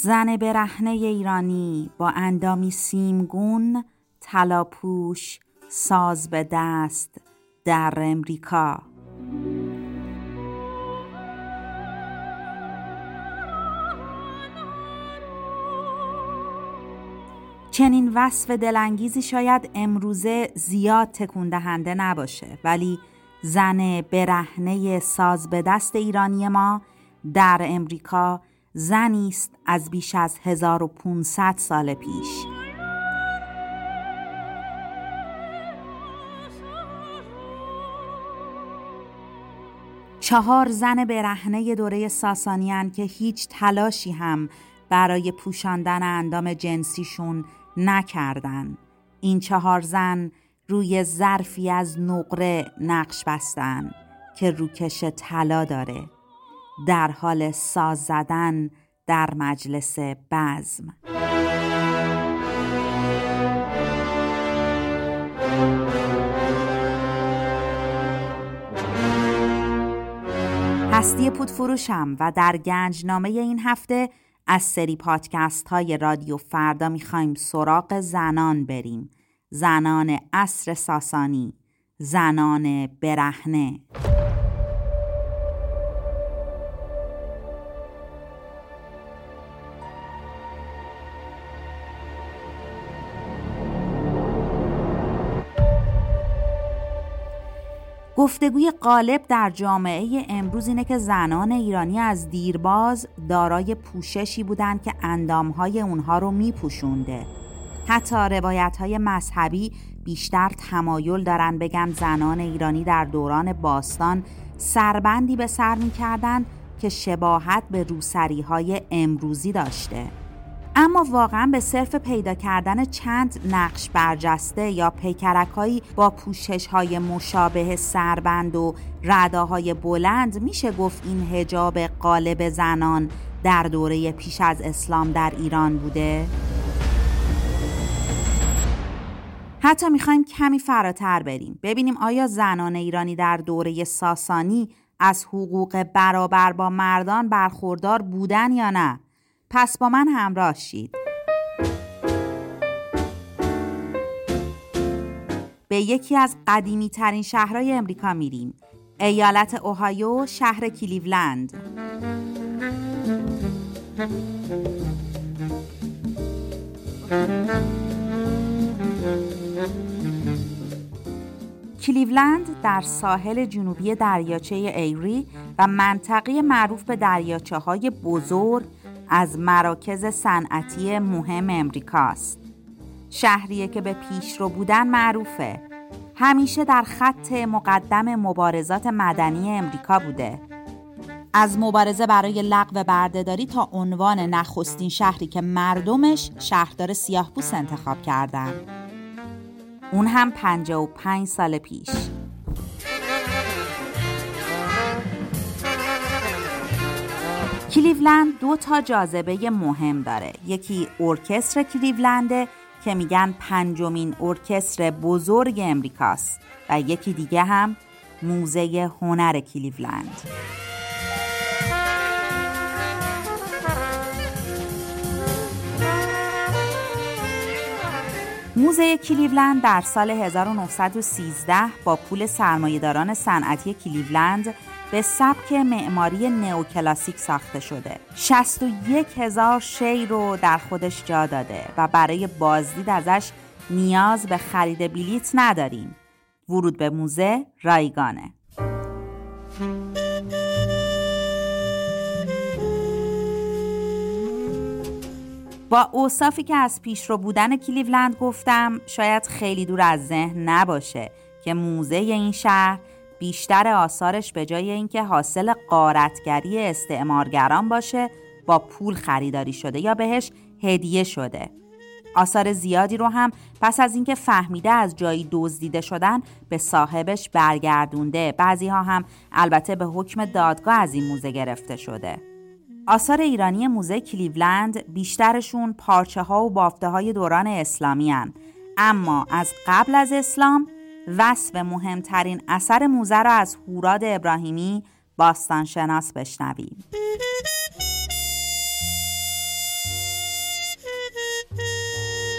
زن برهنه ایرانی با اندامی سیمگون تلاپوش ساز به دست در امریکا. چنین وصف دلانگیزی شاید امروزه زیاد تکون دهنده نباشه ولی زن برهنه ساز به دست ایرانی ما در امریکا زنی است از بیش از 1500 سال پیش. چهار زن برهنه دوره ساسانیان که هیچ تلاشی هم برای پوشاندن اندام جنسیشون نکردن این چهار زن روی ظرفی از نقره نقش بستن که روکش طلا داره. در حال ساز زدن در مجلس بزم. هستی پودفروشم و در گنجنامه این هفته از سری پادکست های رادیو فردا می‌خوایم سراغ زنان بریم. زنان عصر ساسانی زنان برهنه. گفتگوی غالب در جامعه امروز اینه که زنان ایرانی از دیرباز دارای پوششی بودند که اندامهای اونها رو میپوشونده. حتی روایت های مذهبی بیشتر تمایل دارن بگن زنان ایرانی در دوران باستان سربندی به سر می‌کردن که شباهت به روسری های امروزی داشته. اما واقعا به صرف پیدا کردن چند نقش برجسته یا پیکرکهایی با پوشش های مشابه سربند و رداهای بلند میشه گفت این هجاب قالب زنان در دوره پیش از اسلام در ایران بوده؟ حتی می‌خوایم کمی فراتر بریم ببینیم آیا زنان ایرانی در دوره ساسانی از حقوق برابر با مردان برخوردار بودن یا نه؟ پس با من همراه شید. به یکی از قدیمی ترین شهرهای امریکا میریم. ایالت اوهایو شهر کلیولند. کلیولند در ساحل جنوبی دریاچه ایری و منطقه معروف به دریاچه های بزرگ از مراکز صنعتی مهم امریکاست. شهریه که به پیشرو بودن معروفه. همیشه در خط مقدم مبارزات مدنی امریکا بوده. از مبارزه برای لغو بردهداری تا عنوان نخستین شهری که مردمش شهردار سیاه بوس انتخاب کردن. اون هم 55 سال پیش. کلیولند دو تا جاذبه مهم داره. یکی ارکستر کلیولنده که میگن پنجمین ارکستر بزرگ امریکاست و یکی دیگه هم موزه هنر کلیولند. موزه کلیولند در سال 1913 با پول سرمایهداران صنعتی کلیولند به سبک معماری نئوکلاسیک ساخته شده. 61 هزار شی رو در خودش جا داده و برای بازدید ازش نیاز به خرید بلیت نداریم. ورود به موزه رایگانه. با اوصافی که از پیشرو بودن کلیولند گفتم شاید خیلی دور از ذهن نباشه که موزه این شهر بیشتر آثارش به جای اینکه حاصل قارتگری استعمارگران باشه با پول خریداری شده یا بهش هدیه شده. آثار زیادی رو هم پس از اینکه فهمیده از جایی دزدیده شدن به صاحبش برگردونده. بعضی ها هم البته به حکم دادگاه از این موزه گرفته شده. آثار ایرانی موزه کلیولند بیشترشون پارچه ها و بافته های دوران اسلامی هن. اما از قبل از اسلام وصف مهمترین اثر موزه را از هوراد ابراهیمی باستانشناس بشنویم.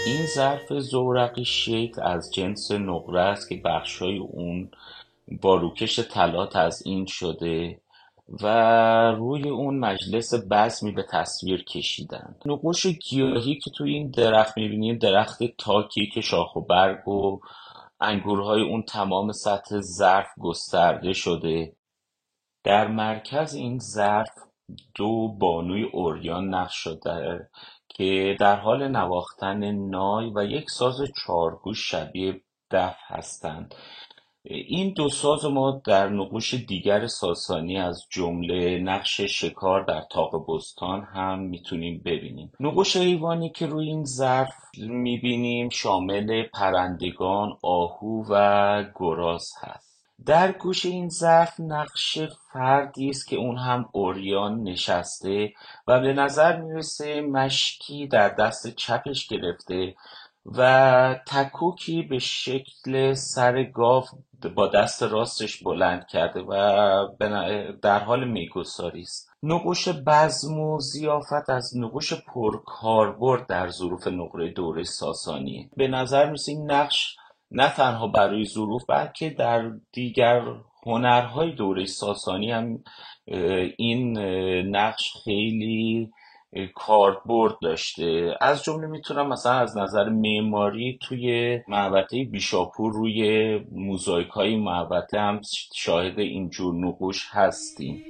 این ظرف زورقی شکل از جنس نقره است که بخشای اون با روکش از این شده و روی اون مجلس بزمی به تصویر کشیدن نقوش گیاهی که توی این درخت می‌بینیم درخت تاکی که شاخ و برگ و انگورهای اون تمام سطح ظرف گسترده شده. در مرکز این ظرف دو بانوی اوریان نقش شده که در حال نواختن نای و یک ساز چارگوش شبیه دف هستند. این دو ساز ما در نقوش دیگر ساسانی از جمله نقش شکار در تاق بستان هم می‌تونیم ببینیم. نقوش ایوانی که روی این ظرف می‌بینیم شامل پرندگان آهو و گراز هست. در گوش این ظرف نقش فردی است که اون هم اوریان نشسته و به نظر می‌رسه مشکی در دست چپش گرفته و تکوکی به شکل سر گاو با دست راستش بلند کرده و در حال میگساری است. نقوش بزم و زیافت از نقوش پرکاربرد در ظروف نقره دوره ساسانیه. به نظر می‌رسه این نقش نه تنها برای ظروف بلکه در دیگر هنرهای دوره ساسانی هم این نقش خیلی کاربرد داشته. از جمله می‌تونم مثلا از نظر معماری توی معبده بیشاپور روی موزایک های معبده هم شاهد اینجور نقوش هستیم.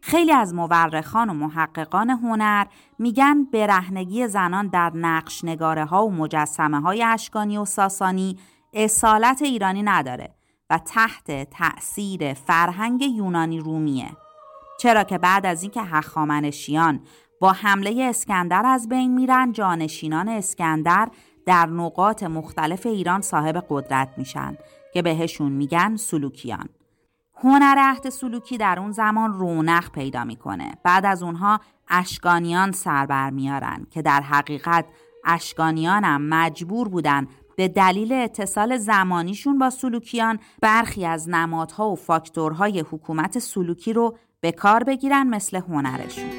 خیلی از مورخان و محققان هنر میگن برهنگی زنان در نقش نگاره ها و مجسمه های اشکانی و ساسانی اصالت ایرانی نداره و تحت تأثیر فرهنگ یونانی رومیه. چرا که بعد از اینکه هخامنشیان با حمله اسکندر از بین میرن جانشینان اسکندر در نقاط مختلف ایران صاحب قدرت میشن که بهشون میگن سلوکیان. هنر عهد سلوکی در اون زمان رونق پیدا می‌کنه. بعد از اونها اشکانیان سر میارن که در حقیقت اشکانیان هم مجبور بودن به دلیل اتصال زمانیشون با سلوکیان برخی از نمادها و فاکتورهای حکومت سلوکی رو به کار بگیرن مثل هنرشون.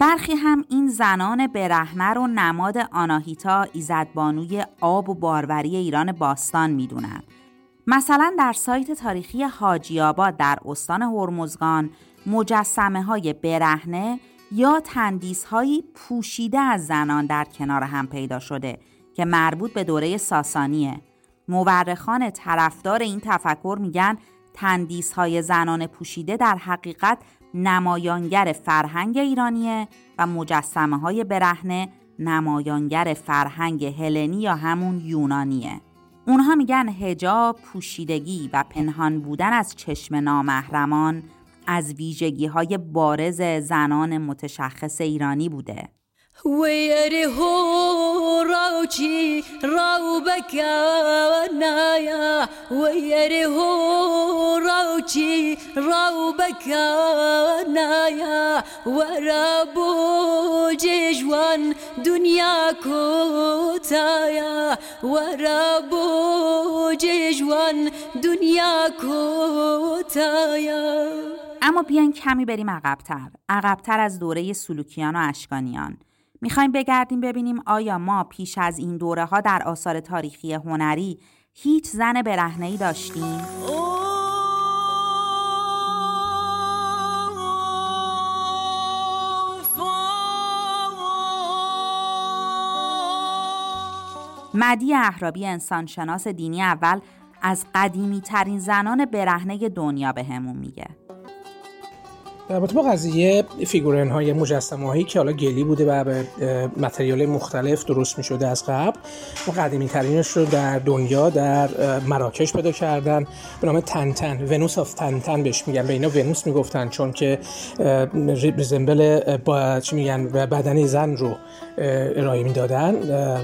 برخی هم این زنان برهنه رو نماد آناهیتا ایزدبانوی آب و باروری ایران باستان می‌دونن. مثلا در سایت تاریخی حاجی آباد در استان هرمزگان مجسمه های برهنه یا تندیس هایی پوشیده از زنان در کنار هم پیدا شده که مربوط به دوره ساسانیه. مورخان طرفدار این تفکر میگن تندیس های زنان پوشیده در حقیقت نمایانگر فرهنگ ایرانیه و مجسمه های برهنه نمایانگر فرهنگ هلنی یا همون یونانیه. اونها میگن هجاب پوشیدگی و پنهان بودن از چشم نامحرمان از ویژگی های بارز زنان متشخص ایرانی بوده. ويري هو راوچی راو بکانایا ويري هو راوچی راو بکانایا ورابو ججوان دنیا کوتایا ورابو ججوان دنیا کوتایا اما بیاین کمی بریم عقبتر. عقبتر از دوره سلوکیان و اشکانیان. می‌خوایم بگردیم ببینیم آیا ما پیش از این دوره ها در آثار تاریخی هنری هیچ زن برهنه‌ای داشتیم؟ مدی احرابی انسانشناس دینی اول از قدیمی ترین زنان برهنه دنیا بهمون میگه در با قضیه figurine های مجسمه هایی که حالا گلی بوده و به material مختلف درست می شده از قبل ما قدیمی ترینش رو در دنیا در مراکش پیدا کردن. به نام تنتن Venus of Tan-Tan بهش میگن. به اینا ونوس می‌گفتن چون که زنبل با چی میگن بدن زن رو ارائه می‌دادن.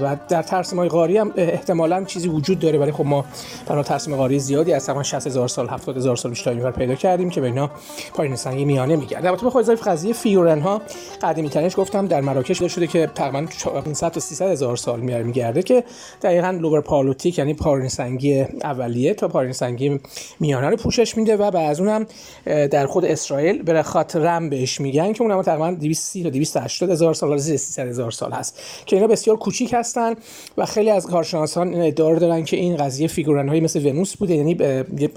و در ترسیم های غاری هم احتمالا چیزی وجود داره. ولی خب ما برای ترسیم غاری زیادی از تقریبا 60 هزار سال 70 هزار سال بیشتر پیدا کردیم که به اینا پایین سنگی میانه نمیگرد البته بخوام اضافه قضیه فیورن ها قدیمی ترینش گفتم در مراکش شده که تقریبا 500 تا 300 هزار سال میگرده که دقیقا لوگر پالوتیک یعنی پارین سنگی اولیه تا پارین سنگی میانه رو پوشش میده و بعد از اونم در خود اسرائیل برخات رم بهش میگن که اونم تقریبا 230 تا 280 هزار سال زیر 300 هزار سال. هست. که اینا بسیار کوچیک هستن و خیلی از کارشناسان این ادعا دارن که این قضیه فیگورن های مثل ونوس بوده. یعنی یه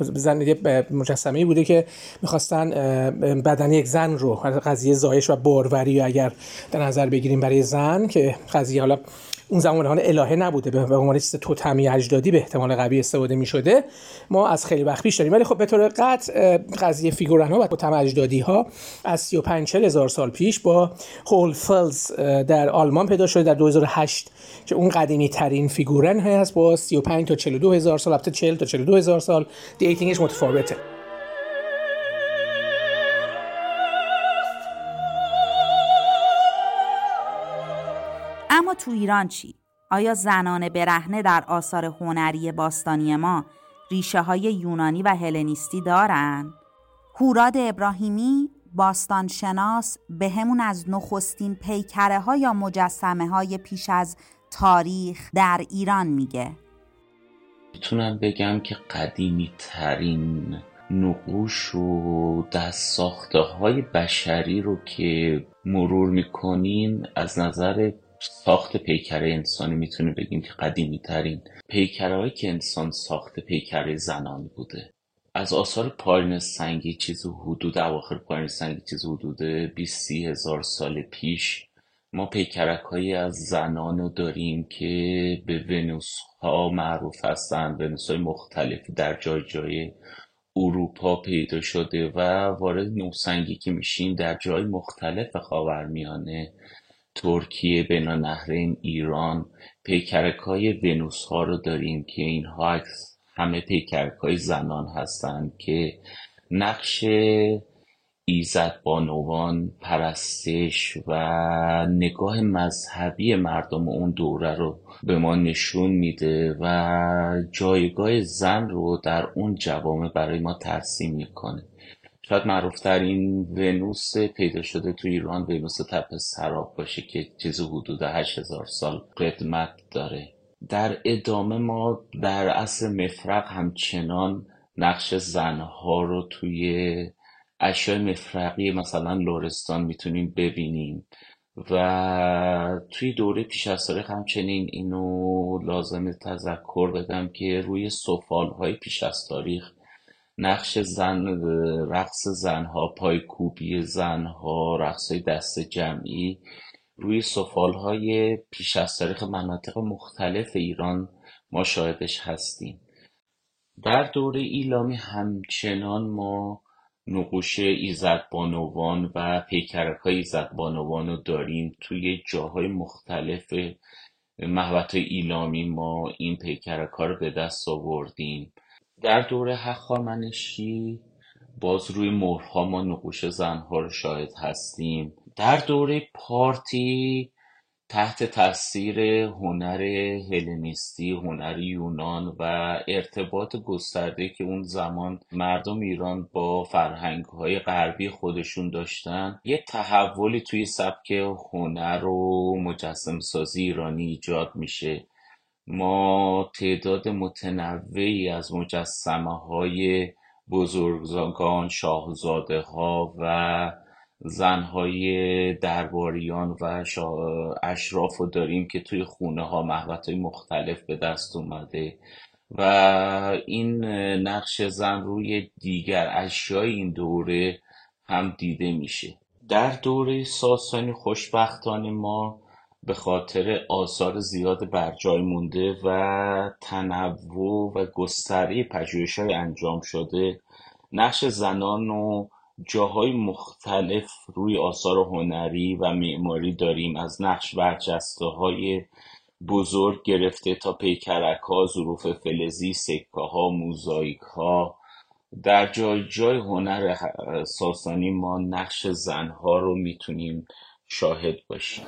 مجسمه بوده که می‌خواستن بدن یک زن رو قضیه زایش و باروری اگر در نظر بگیریم برای زن که قضیه حالا اون زمان الهه نبوده به عنوان چیز توتمی اجدادی به احتمال قوی استفاده می شده ما از خیلی وقت پیش داریم. ولی خب به طور قطع قضیه فیگورن ها و توتم اجدادی ها از 35 هزار سال پیش با هوله فلس در آلمان پیدا شده در 2008 که اون قدیمی ترین figurine هست با 35 تا 42 هزار سال البته 40 تا 42 هزار سال dating ش متفاوته اما تو ایران چی؟ آیا زنان برهنه در آثار هنری باستانی ما ریشه های یونانی و هلنیستی دارن؟ هوراد ابراهیمی باستانشناس به همون از نخستین پیکره ها یا مجسمه های پیش از تاریخ در ایران میگه. می‌تونم بگم که قدیمی ترین نقوش و دست ساخته های بشری رو که مرور می‌کنین از نظر ساخت پیکره انسانی می‌تونیم بگیم که قدیمی ترین پیکره که انسان ساخت پیکره زنانی بوده. از آثار پارین سنگی چیز حدود اواخر پارین سنگی چیز حدود 20 هزار سال پیش ما پیکرک هایی از زنان رو داریم که به ونوس ها معروف هستند ونوس های مختلف در جای جای اروپا پیدا شده و وارد نوسنگی که میشیم در جای مختلف خاورمیانه ترکیه بین نهرین ایران پیکرک های ونوس ها رو داریم که اینها همه پیکرک های زنان هستند که نقش ایزد بانوان پرستش و نگاه مذهبی مردم اون دوره رو به ما نشون میده و جایگاه زن رو در اون جوامع برای ما ترسیم می‌کنه. شاید معروفترین ونوس پیدا شده تو ایران ونوس تپ سراب باشه که چیز حدود هزار سال قدمت داره. در ادامه ما در اصل مفرق همچنان نقش زنها رو توی اشیاء مفرقی مثلا لورستان می‌تونیم ببینیم و توی دوره پیش از تاریخ همچنین اینو لازم تذکر بدم که روی سفال های پیش از تاریخ نقش زن رقص زنها پایکوبی زنها رقص دست جمعی روی سفال های پیش از تاریخ مناطق مختلف ایران ما شاهدش هستیم. در دوره ایلامی همچنان ما نقوش ایزد بانوان و پیکرک های ایزد بانوان رو داریم. توی جاهای مختلف محوط ایلامی ما این پیکرک ها رو به دست آوردیم. در دوره هخامنشی باز روی مهرها ما نقوش زنها رو شاهد هستیم. در دوره پارتی تحت تاثیر هنر هلنیستی هنر یونان و ارتباط گسترده که اون زمان مردم ایران با فرهنگ های غربی خودشون داشتن یه تحولی توی سبک هنر و مجسم سازی ایرانی ایجاد میشه. ما تعداد متنوعی از مجسمه های بزرگان شاهزاده ها و زنهای درباریان و اشراف رو داریم که توی خونه ها محوط مختلف به دست اومده. و این نقش زن روی دیگر اشیای این دوره هم دیده میشه. در دوره ساسانی خوشبختانه ما به خاطر آثار زیاد بر جای مونده و تنوع و گستری پژوهش های انجام شده نقش زنان و جاهای مختلف روی آثار هنری و معماری داریم. از نقش برجسته های بزرگ گرفته تا پیکرک ها ظروف فلزی سکه ها موزاییک ها در جای جای هنر ساسانی ما نقش زنها رو می‌تونیم شاهد باشیم.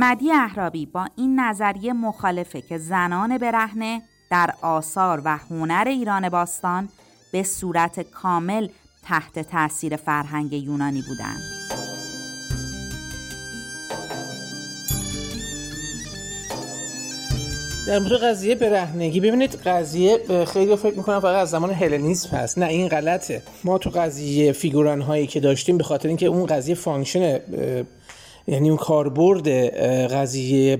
مدی اهرابی با این نظریه مخالفه که زنان برهنه در آثار و هنر ایران باستان به صورت کامل تحت تاثیر فرهنگ یونانی بودند. در مورد قضیه برهنگی ببینید قضیه خیلی فکر می‌کنم فقط از زمان هلنیسم هست نه این غلطه ما تو قضیه figurine هایی که داشتیم به خاطر اینکه اون قضیه function یعنی اون کاربرد قضیه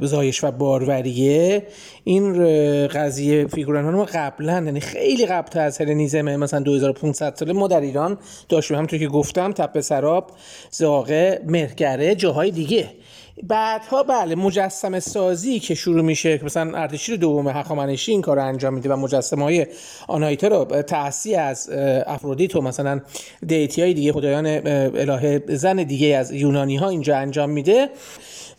زایش و باروریه. این قضیه فیگوران ما قبلا یعنی خیلی قبل از هلنیزم مثلا 2500 ساله ما در ایران داشتیم. همونطور که گفتم تپه سراب زاغه مهرگره جاهای دیگه. بعدها بله مجسم سازی که شروع میشه مثلا اردشیر دوم هخامنشی این کار رو انجام میده و مجسمه های آنایتا رو تحصی از افرودیت و مثلا دیتی های دیگه خدایان الهه زن دیگه از یونانی ها اینجا انجام میده.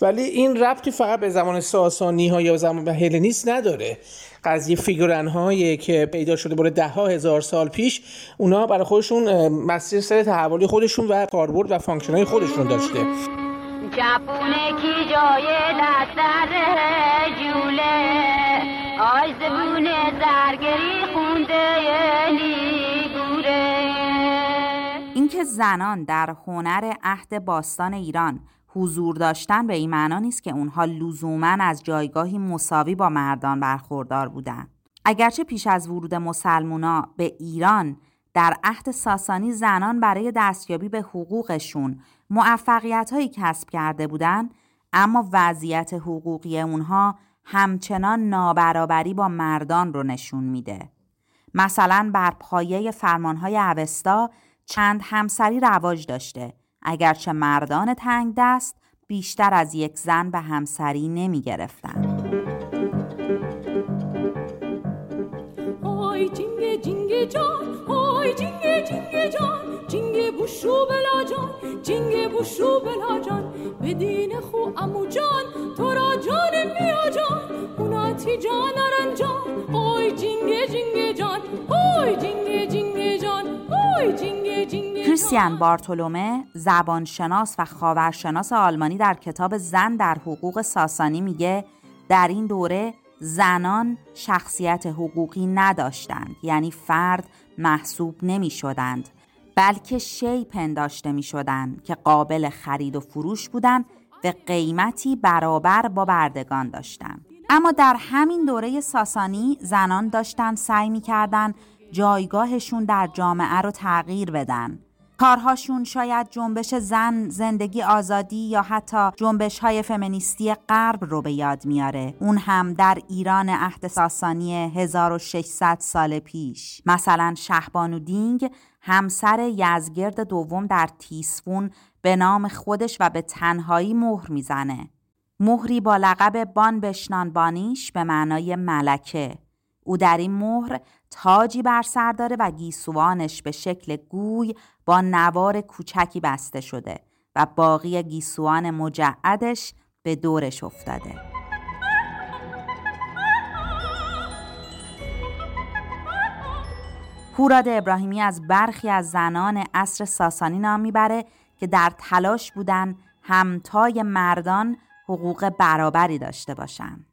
ولی این ربطی فقط به زمان ساسانی ها یا زمان هلنیس نداره. قضیه فیگورن هایی که پیدا شده برای ده ها هزار سال پیش اونا برای خودشون مسیر سر تحولی خودشون و کاربرد و فانکشن های خودشون داشته. جپونه کی جای دستر جوله آی زبونه زرگری خونده اینکه زنان در هنر عهد باستان ایران حضور داشتن به این معنا نیست که اونها لزوما از جایگاهی مساوی با مردان برخوردار بودند. اگرچه پیش از ورود مسلمونا به ایران در عهد ساسانی زنان برای دستیابی به حقوقشون موفقیت هایی کسب کرده بودند اما وضعیت حقوقی اونها همچنان نابرابری با مردان رو نشون میده. مثلا بر پایه فرمانهای اوستا چند همسری رواج داشته اگرچه مردان تنگ دست بیشتر از یک زن به همسری نمی گرفتن. جینگ جینگ جان جینگ جینگ جان جینگ بوشو بلا جان جینگ بوشو بلا جان بدین خو امو جان تو را جان میا جان. اوناتی جان جان آی جینگ جینگ جان آی جینگ جینگ جان آی جینگ جینگ کریستیان بارتولومه زبانشناس و خاورشناس آلمانی در کتاب زن در حقوق ساسانی میگه در این دوره زنان شخصیت حقوقی نداشتند یعنی فرد محسوب نمی شدند بلکه شی پنداشته می شدند که قابل خرید و فروش بودند و قیمتی برابر با بردگان داشتند اما در همین دوره ساسانی زنان داشتن سعی می کردن جایگاهشون در جامعه رو تغییر بدن. کارهاشون شاید جنبش زن، زندگی آزادی یا حتی جنبش های فمینیستی غرب رو به یاد میاره. اون هم در ایران عهد ساسانی 1600 سال پیش. مثلا شهبانو دینگ همسر یزگرد دوم در تیسفون به نام خودش و به تنهایی مهر می‌زنه. مهری با لقب بان بشنان بانیش به معنای ملکه. او در این مهر تاجی بر سر داره و گیسوانش به شکل گوی با نوار کوچکی بسته شده و باقی گیسوان مجعدش به دورش افتاده هوراد ابراهیمی از برخی از زنان عصر ساسانی نام می‌بره که در تلاش بودن همتای مردان حقوق برابری داشته باشند.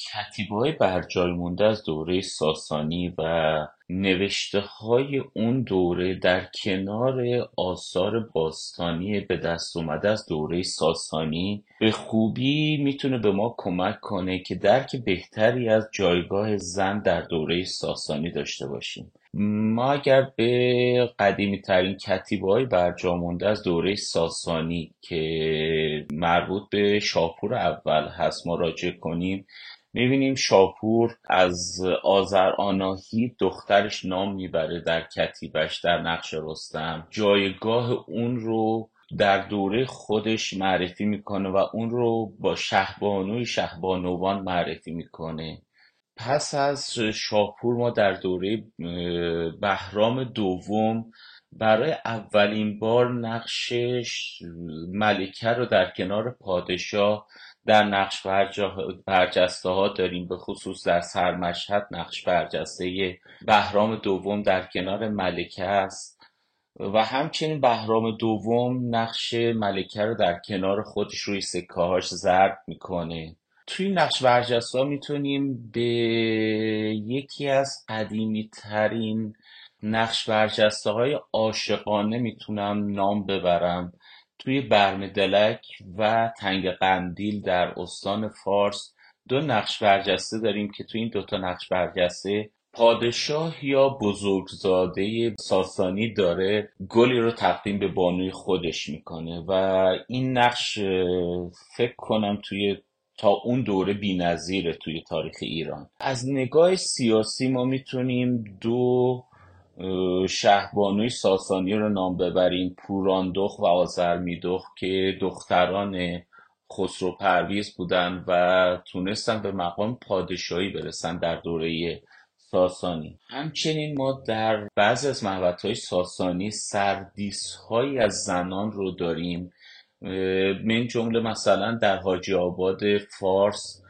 کتیبه های برجای مونده از دوره ساسانی و نوشته های اون دوره در کنار آثار باستانی به دست اومده از دوره ساسانی به خوبی می‌تونه به ما کمک کنه که درک بهتری از جایگاه زن در دوره ساسانی داشته باشیم. ما اگر به قدیمی ترین کتیبه های برجامونده از دوره ساسانی که مربوط به شاپور اول هست مراجعه کنیم می‌بینیم شاپور از آذر آناهی دخترش نام می‌بره در کتیبش در نقش رستم. جایگاه اون رو در دوره خودش معرفی می‌کنه و اون رو با شهبانوی شهبانوان معرفی می‌کنه. پس از شاپور ما در دوره بهرام دوم برای اولین بار نقشش ملکه رو در کنار پادشاه در نقش برجسته ها داریم به خصوص در سرمشهد نقش برجسته بهرام دوم در کنار ملکه است. و همچنین بهرام دوم نقش ملکه رو در کنار خودش روی سکه هاش زرد می‌کنه. توی نقش برجسته می‌تونیم به یکی از قدیمی ترین نقش برجسته های عاشقانه می‌تونم نام ببرم. توی برمدلک و تنگ قندیل در استان فارس دو نقش برجسته داریم که توی این دوتا نقش برجسته پادشاه یا بزرگزاده ساسانی داره گلی رو تقدیم به بانوی خودش می‌کنه و این نقش فکر کنم توی تا اون دوره بینظیره توی تاریخ ایران. از نگاه سیاسی ما می‌تونیم دو شهبانوی ساسانی رو نام ببریم. پوراندخ و آزرمیدخ که دختران خسرو پرویز بودن و تونستن به مقام پادشاهی برسن در دوره ساسانی. همچنین ما در بعضی از های ساسانی سردیس هایی از زنان رو داریم. من جمله مثلا در حاجی آباد فارس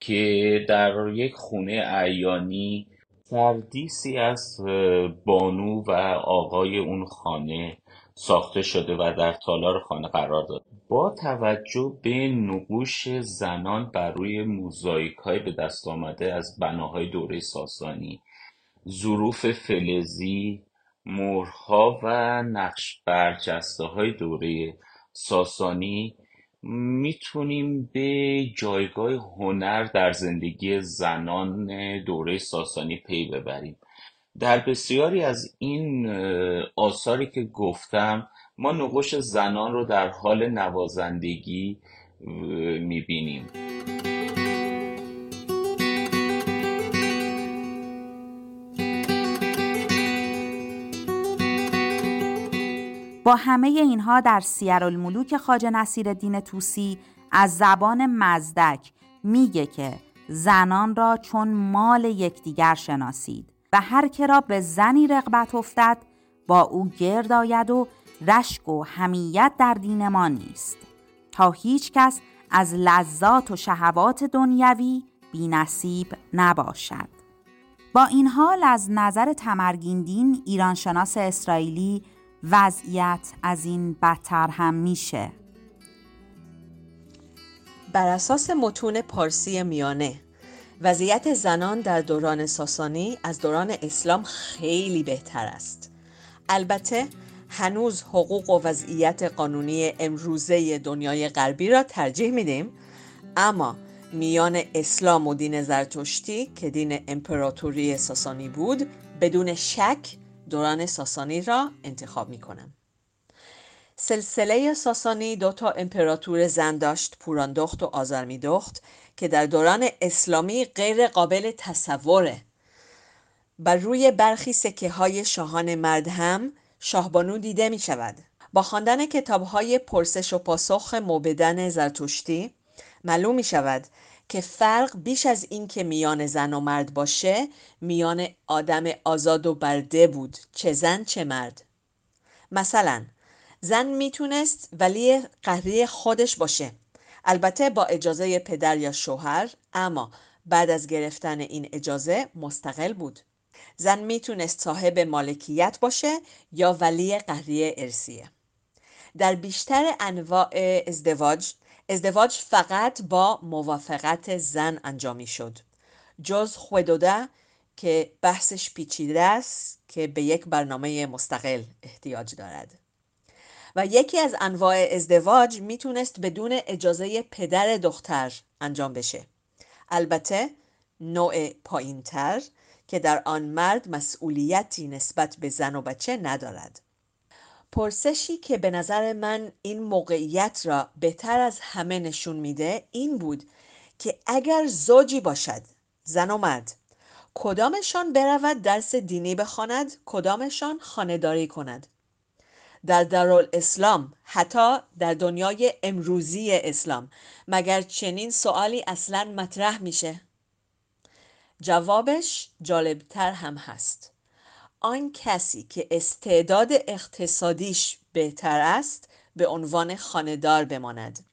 که در یک خونه ایانی سردیسی از بانو و آقای اون خانه ساخته شده و در تالار خانه قرار داد با توجه به نقوش زنان بر روی موزاییک های به دست آمده از بناهای دوره ساسانی ظروف فلزی مهرها و نقش برجسته های دوره ساسانی می‌تونیم به جایگاه هنر در زندگی زنان دوره ساسانی پی ببریم. در بسیاری از این آثاری که گفتم ما نقوش زنان رو در حال نوازندگی می‌بینیم. با همه اینها در سیرالملوک خاج نصیر دین توسی از زبان مزدک میگه که زنان را چون مال یکدیگر شناسید و هر که را به زنی رغبت افتد با او گرد آید و رشک و همیت در دین ما نیست. تا هیچ کس از لذات و شهوات دنیوی بی نصیب نباشد. با این حال از نظر تمرگین دین ایرانشناس اسرائیلی وضعیت از این بدتر هم میشه. بر اساس متون پارسی میانه وضعیت زنان در دوران ساسانی از دوران اسلام خیلی بهتر است. البته هنوز حقوق و وضعیت قانونی امروزه دنیای غربی را ترجیح میدیم اما میان اسلام و دین زرتشتی که دین امپراتوری ساسانی بود بدون شک دوران ساسانی را انتخاب می کنم. سلسله ساسانی دو تا امپراتور زن داشت پوراندخت و آزرمیدخت که در دوران اسلامی غیر قابل تصوره بر روی برخی سکه های شاهان مرد هم شاهبانو دیده می شود با خواندن کتاب های پرسش و پاسخ موبدن زرتشتی معلوم می شود که فرق بیش از این که میان زن و مرد باشه میان آدم آزاد و برده بود چه زن چه مرد. مثلا زن می‌تونست ولی قهری خودش باشه. البته با اجازه پدر یا شوهر اما بعد از گرفتن این اجازه مستقل بود. زن می‌تونست صاحب مالکیت باشه یا ولی قهری ارسیه در بیشتر انواع ازدواج ازدواج فقط با موافقت زن انجامی شد جز خودوده که بحثش پیچیده است که به یک برنامه مستقل احتیاج دارد. و یکی از انواع ازدواج می‌تونست بدون اجازه پدر دختر انجام بشه. البته نوع پایینتر که در آن مرد مسئولیتی نسبت به زن و بچه ندارد. پرسشی که به نظر من این موقعیت را بهتر از همه نشون میده این بود که اگر زوجی باشد زن و مرد کدامشان برود درس دینی بخواند کدامشان خانهداری کند. در اسلام حتی در دنیای امروزی اسلام مگر چنین سوالی اصلا مطرح میشه؟ جوابش جالبتر هم هست. آن کسی که استعداد اقتصادیش بهتر است به عنوان خاندار بماند.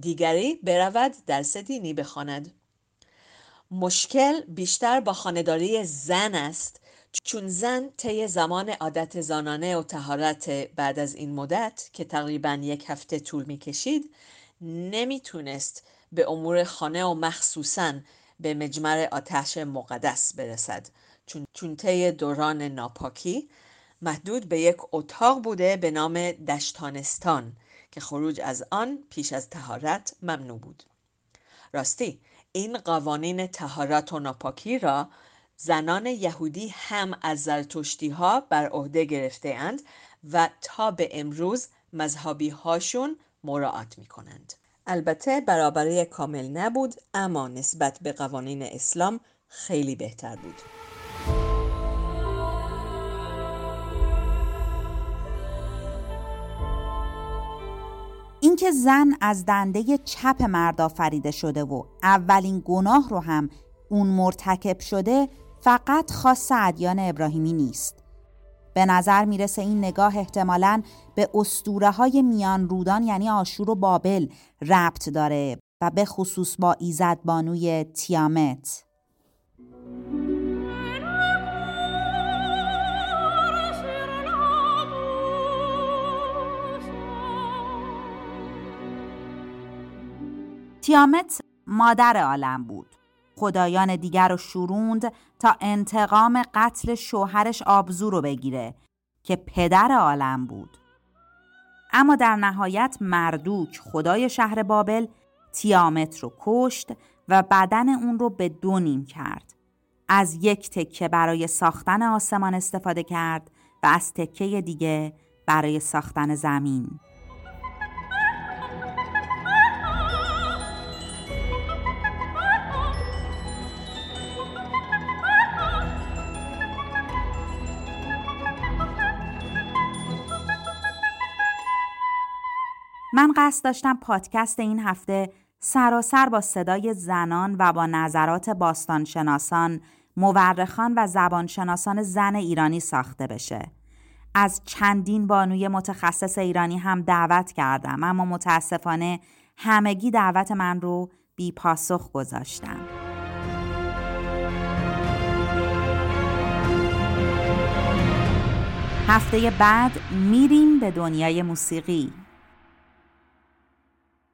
دیگری برود درس دینی بخواند. مشکل بیشتر با خانداری زن است چون زن طی زمان عادت زانانه و تهارت بعد از این مدت که تقریبا یک هفته طول می کشید نمی‌تونست به امور خانه و مخصوصا به مجمر آتش مقدس برسد. چون طی دوران ناپاکی محدود به یک اتاق بوده به نام دشتانستان که خروج از آن پیش از تهارت ممنوع بود راستی این قوانین تهارت و ناپاکی را زنان یهودی هم از زرتشتی ها بر عهده گرفته اند و تا به امروز مذهبی هاشون مراعات می کنند. البته برابری کامل نبود اما نسبت به قوانین اسلام خیلی بهتر بود. اینکه زن از دنده چپ مرد آفریده شده و اولین گناه رو هم اون مرتکب شده فقط خاص ادیان ابراهیمی نیست. به نظر می‌رسه این نگاه احتمالاً به اسطوره های میان رودان یعنی آشور و بابل ربط داره و به خصوص با ایزد بانوی تیامت. تیامت مادر عالم بود. خدایان دیگر رو شوروند تا انتقام قتل شوهرش آبزو رو بگیره که پدر عالم بود. اما در نهایت مردوک خدای شهر بابل تیامت رو کشت و بدن اون رو به دو نیم کرد. از یک تکه برای ساختن آسمان استفاده کرد و از تکه دیگه برای ساختن زمین. من قصد داشتم پادکست این هفته سراسر با صدای زنان و با نظرات باستانشناسان، مورخان و زبانشناسان زن ایرانی ساخته بشه. از چندین بانوی متخصص ایرانی هم دعوت کردم اما متاسفانه همگی دعوت من رو بی پاسخ گذاشتم. هفته بعد میریم به دنیای موسیقی